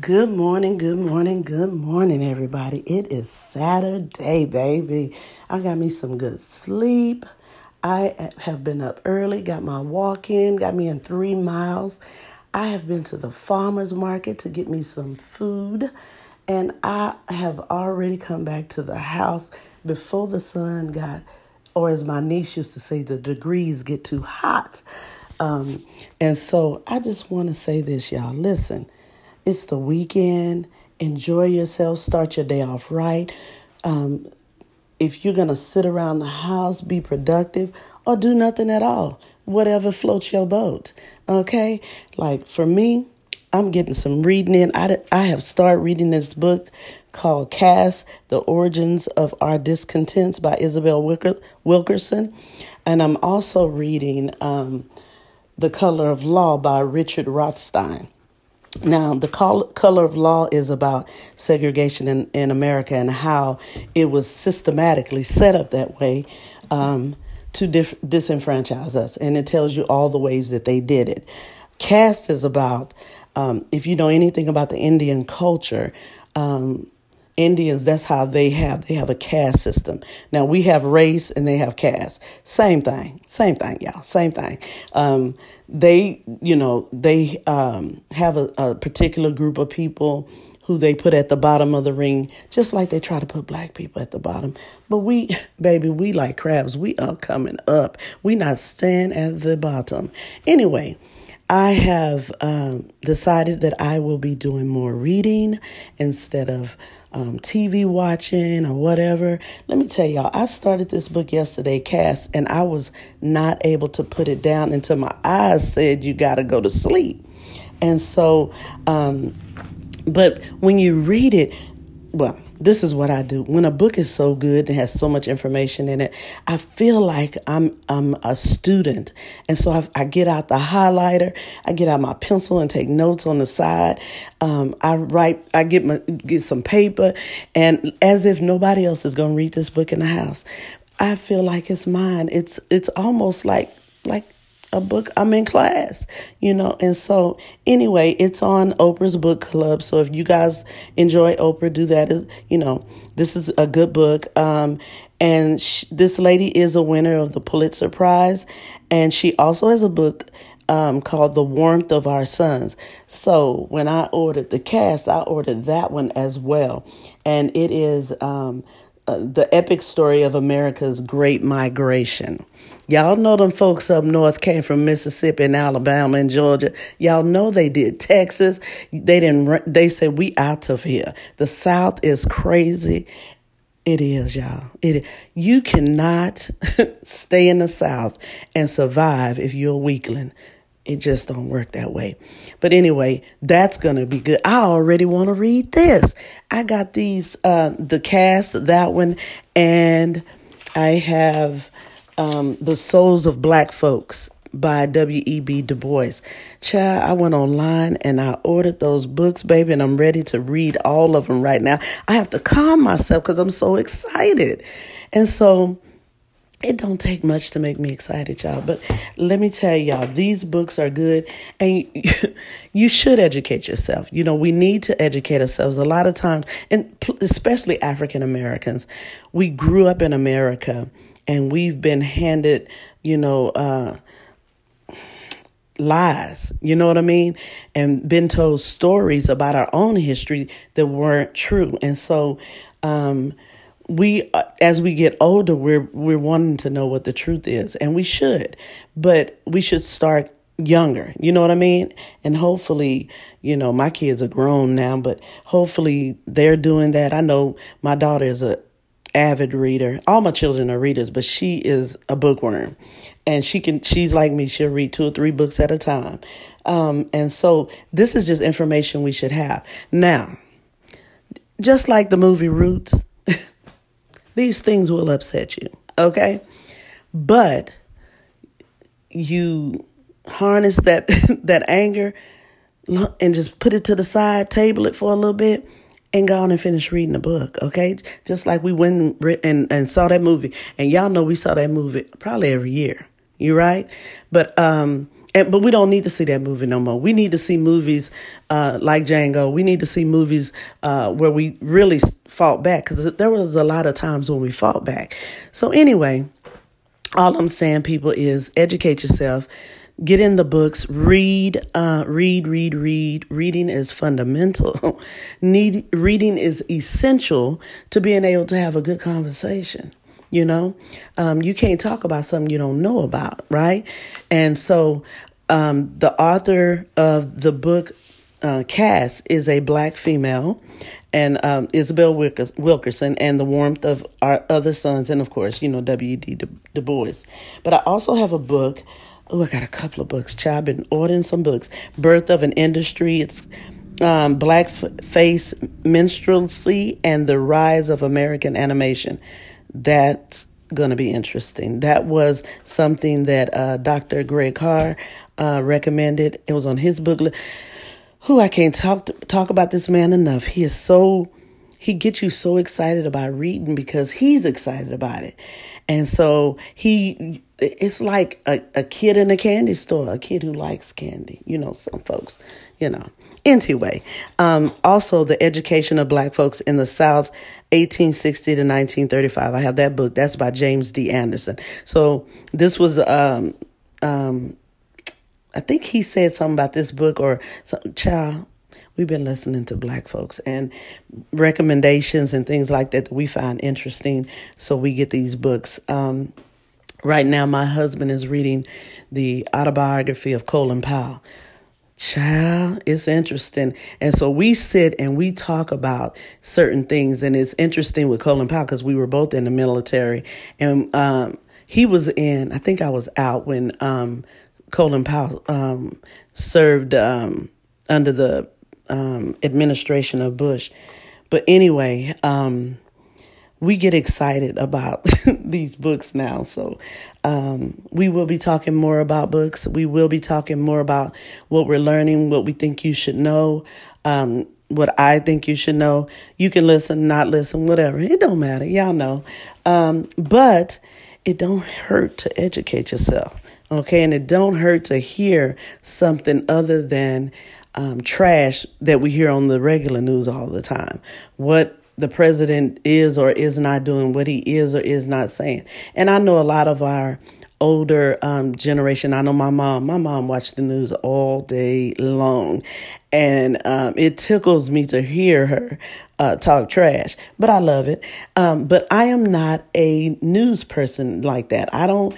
Good morning, good morning, good morning, everybody. It is Saturday, baby. I got me some good sleep. I have been up early, got my walk in, got me in three miles. I have been to the farmer's market to get me some food, and I have already come back to the house before the sun got, or as my niece used to say, the degrees get too hot. Um, and so I just want to say this, y'all. Listen. It's the weekend. Enjoy yourself. Start your day off right. Um, if you're going to sit around the house, be productive or do nothing at all, whatever floats your boat. Okay? Like for me, I'm getting some reading in. I, I have started reading this book called Caste The Origins of Our Discontents by Isabel Wilker, Wilkerson. And I'm also reading um, The Color of Law by Richard Rothstein. Now, the color of law is about segregation in, in America and how it was systematically set up that way um, to dif- disenfranchise us. And it tells you all the ways that they did it. Caste is about, um, if you know anything about the Indian culture, um, Indians, that's how they have they have a caste system. Now we have race and they have caste. Same thing, same thing, y'all, same thing. Um, they, you know, they um, have a, a particular group of people who they put at the bottom of the ring, just like they try to put black people at the bottom. But we, baby, we like crabs. We are coming up. We not staying at the bottom. Anyway, I have um, decided that I will be doing more reading instead of um, TV watching or whatever. Let me tell y'all, I started this book yesterday, Caste, and I was not able to put it down until my eyes said, You got to go to sleep. And so, um, but when you read it, well, this is what I do. When a book is so good and has so much information in it, I feel like I'm I'm a student, and so I, I get out the highlighter, I get out my pencil and take notes on the side. Um, I write, I get my get some paper, and as if nobody else is going to read this book in the house, I feel like it's mine. It's it's almost like like a book I'm in class, you know. And so anyway, it's on Oprah's book club. So if you guys enjoy Oprah, do that is, you know, this is a good book. Um and sh- this lady is a winner of the Pulitzer Prize and she also has a book um, called The Warmth of Our Sons. So when I ordered the Caste, I ordered that one as well. And it is um, uh, the epic story of America's Great Migration. Y'all know them folks up north came from Mississippi and Alabama and Georgia. Y'all know they did Texas. They didn't. They said we out of here. The South is crazy. It is, y'all. It. You cannot stay in the South and survive if you're a weakling. It just don't work that way. But anyway, that's gonna be good. I already want to read this. I got these uh, the Caste, that one, and I have um, the Souls of Black Folks by W.E.B. Du Bois. Child, I went online and I ordered those books, baby, and I'm ready to read all of them right now. I have to calm myself because I'm so excited. And so it don't take much to make me excited, y'all. But let me tell y'all, these books are good, and you should educate yourself. You know, we need to educate ourselves. A lot of times, and especially African Americans, we grew up in America, and we've been handed, you know, uh, lies, you know what I mean? And been told stories about our own history that weren't true. And so, um, we uh, as we get older we're we're wanting to know what the truth is and we should but we should start younger. You know what i mean? And hopefully you know my kids are grown now but hopefully they're doing that. I know my daughter is a avid reader. All my children are readers but she is a bookworm. And she can she's like me. She'll read two or three books at a time. Um, and so this is just information we should have. Now just like the movie roots these things will upset you, okay? But you harness that that anger and just put it to the side, table it for a little bit, and go on and finish reading the book, okay? Just like we went and, and saw that movie. And y'all know we saw that movie probably every year. You right? But um and, but we don't need to see that movie no more. We need to see movies uh, like Django. We need to see movies uh, where we really fought back because there was a lot of times when we fought back. So anyway, all I'm saying, people, is educate yourself. Get in the books, read, uh, read, read, read. Reading is fundamental. Need reading is essential to being able to have a good conversation. You know, um, you can't talk about something you don't know about, right? And so, um, the author of the book uh, Caste is a black female, and um, Isabel Wilkerson, and the warmth of our other suns, and of course, you know W.E.B. Du Bois. But I also have a book. Oh, I got a couple of books. Child, I've been ordering some books. Birth of an Industry. It's um, Blackface Minstrelsy and the Rise of American Animation that's going to be interesting. That was something that uh, Dr. Greg Carr uh, recommended. It was on his booklet. Who I can't talk to, talk about this man enough. He is so he gets you so excited about reading because he's excited about it, and so he it's like a, a kid in a candy store, a kid who likes candy. You know, some folks, you know. Anyway, um, also the education of black folks in the South, 1860 to 1935. I have that book. That's by James D. Anderson. So this was, um, um, I think he said something about this book or some, child. We've been listening to black folks and recommendations and things like that that we find interesting. So we get these books. Um, right now, my husband is reading the autobiography of Colin Powell. Child, it's interesting. And so we sit and we talk about certain things. And it's interesting with Colin Powell because we were both in the military. And um, he was in, I think I was out when um, Colin Powell um, served um, under the um, administration of Bush. But anyway, um, we get excited about these books now. So um, we will be talking more about books. We will be talking more about what we're learning, what we think you should know, um, what I think you should know. You can listen, not listen, whatever. It don't matter. Y'all know. Um, but it don't hurt to educate yourself. Okay, and it don't hurt to hear something other than um, trash that we hear on the regular news all the time. What the president is or is not doing, what he is or is not saying. And I know a lot of our older um, generation. I know my mom. My mom watched the news all day long, and um, it tickles me to hear her uh, talk trash. But I love it. Um, but I am not a news person like that. I don't.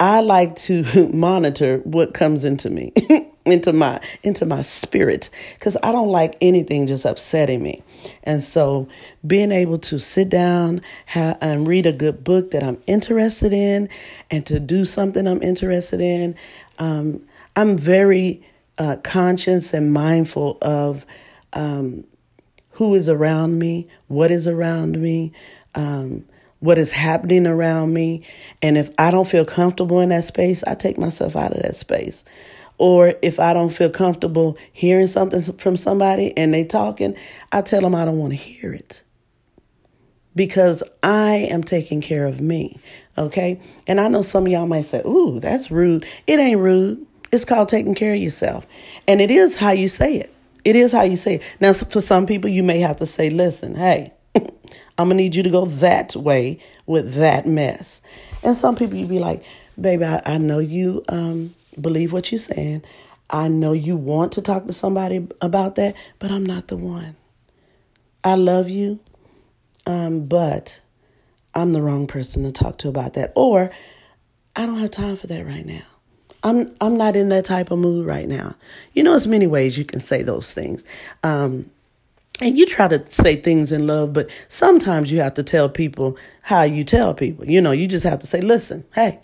I like to monitor what comes into me. into my into my spirit because I don't like anything just upsetting me. And so being able to sit down have, and read a good book that I'm interested in and to do something I'm interested in, um, I'm very uh, conscious and mindful of um, who is around me, what is around me. Um, what is happening around me. And if I don't feel comfortable in that space, I take myself out of that space. Or if I don't feel comfortable hearing something from somebody and they talking, I tell them I don't want to hear it. Because I am taking care of me. Okay? And I know some of y'all might say, ooh, that's rude. It ain't rude. It's called taking care of yourself. And it is how you say it. It is how you say it. Now, for some people, you may have to say, listen, hey, I'm going to need you to go that way with that mess. And some people, you be like, baby, I, I know you um, believe what you're saying. I know you want to talk to somebody about that, but I'm not the one. I love you, um, but I'm the wrong person to talk to about that. Or I don't have time for that right now. I'm I'm not in that type of mood right now. You know, there's many ways you can say those things. Um, and you try to say things in love, but sometimes you have to tell people how you tell people. You know, you just have to say, listen, hey,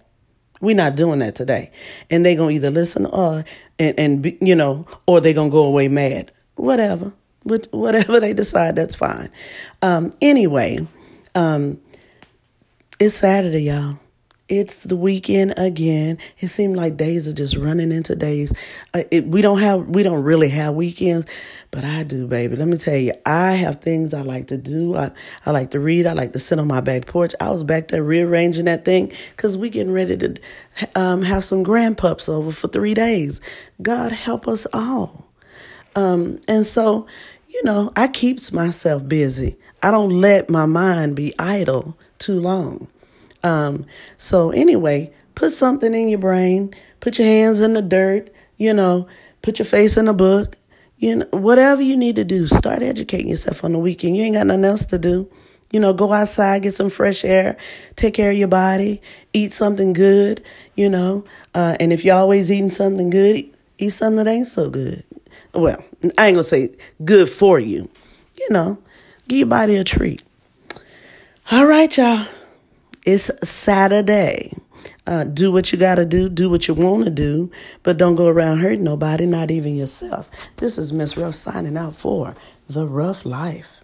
we're not doing that today. And they're going to either listen or, and, and be, you know, or they're going to go away mad. Whatever. Whatever they decide, that's fine. Um, anyway, um, it's Saturday, y'all. It's the weekend again. It seems like days are just running into days. Uh, it, we don't have, we don't really have weekends, but I do, baby. Let me tell you, I have things I like to do. I, I like to read. I like to sit on my back porch. I was back there rearranging that thing because we getting ready to um, have some grandpups over for three days. God help us all. Um, and so, you know, I keeps myself busy. I don't let my mind be idle too long. Um, so anyway, put something in your brain, put your hands in the dirt, you know, put your face in a book, you know, whatever you need to do, start educating yourself on the weekend. You ain't got nothing else to do. You know, go outside, get some fresh air, take care of your body, eat something good, you know. Uh, and if you're always eating something good, eat something that ain't so good. Well, I ain't gonna say good for you. You know, give your body a treat. All right, y'all. It's Saturday. Uh, do what you got to do, do what you want to do, but don't go around hurting nobody, not even yourself. This is Miss Ruff signing out for The Rough Life.